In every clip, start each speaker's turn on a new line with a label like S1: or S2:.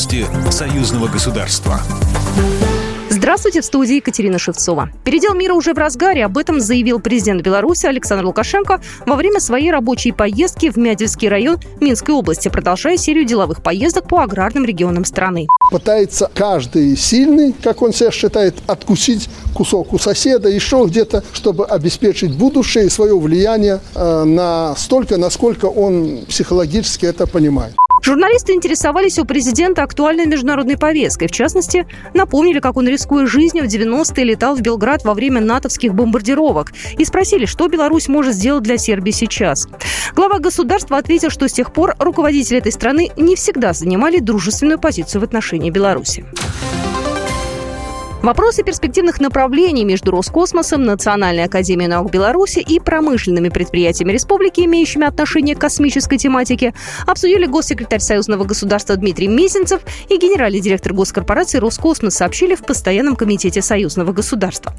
S1: Новости союзного государства.
S2: Здравствуйте, в студии Екатерина Шевцова. Передел мира уже в разгаре. Об этом заявил президент Беларуси Александр Лукашенко во время своей рабочей поездки в Мядельский район Минской области, продолжая серию деловых поездок по аграрным регионам страны.
S3: Пытается каждый сильный, как он себя считает, откусить кусок у соседа, еще где-то, чтобы обеспечить будущее и свое влияние э, на столько, насколько он психологически это понимает.
S2: Журналисты интересовались у президента актуальной международной повесткой. В частности, напомнили, как он, рискуя жизнью, в 90-е летал в Белград во время натовских бомбардировок. И спросили, что Беларусь может сделать для Сербии сейчас. Глава государства ответил, что с тех пор руководители этой страны не всегда занимали дружественную позицию в отношении Беларуси. Вопросы перспективных направлений между Роскосмосом, Национальной академией наук Беларуси и промышленными предприятиями республики, имеющими отношение к космической тематике, обсудили госсекретарь Союзного государства Дмитрий Мезенцев и генеральный директор госкорпорации Роскосмос сообщили в Постоянном комитете Союзного государства.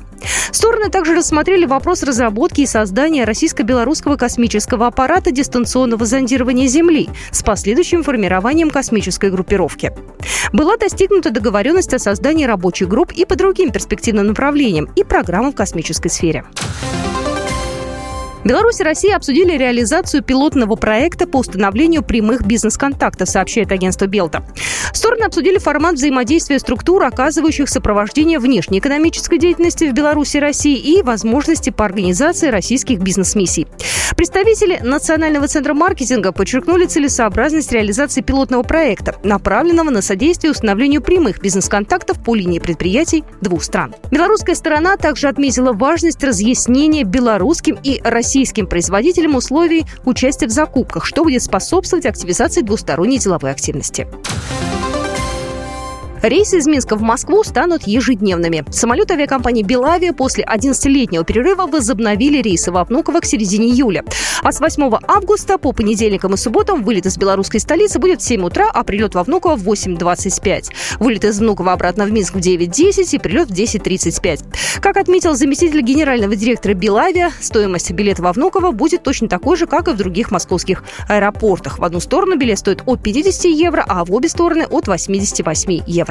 S2: Стороны также рассмотрели вопрос разработки и создания российско-белорусского космического аппарата дистанционного зондирования Земли с последующим формированием космической группировки. Была достигнута договоренность о создании рабочих групп и по другим перспективным направлениям и программам в космической сфере. Беларусь и Россия обсудили реализацию пилотного проекта по установлению прямых бизнес-контактов, сообщает агентство Белта. Стороны обсудили формат взаимодействия структур, оказывающих сопровождение внешней экономической деятельности в Беларуси и России и возможности по организации российских бизнес-миссий. Представители Национального центра маркетинга подчеркнули целесообразность реализации пилотного проекта, направленного на содействие установлению прямых бизнес-контактов по линии предприятий двух стран. Белорусская сторона также отметила важность разъяснения белорусским и российским производителям условий участия в закупках, что будет способствовать активизации двусторонней деловой активности. Рейсы из Минска в Москву станут ежедневными. Самолеты авиакомпании «Белавия» после 11-летнего перерыва возобновили рейсы во Внуково к середине июля. А с 8 августа по понедельникам и субботам вылет из белорусской столицы будет в 7 утра, а прилет во Внуково в 8.25. Вылет из Внуково обратно в Минск в 9.10 и прилет в 10.35. Как отметил заместитель генерального директора «Белавия», стоимость билета во Внуково будет точно такой же, как и в других московских аэропортах. В одну сторону билет стоит от 50 евро, а в обе стороны от 88 евро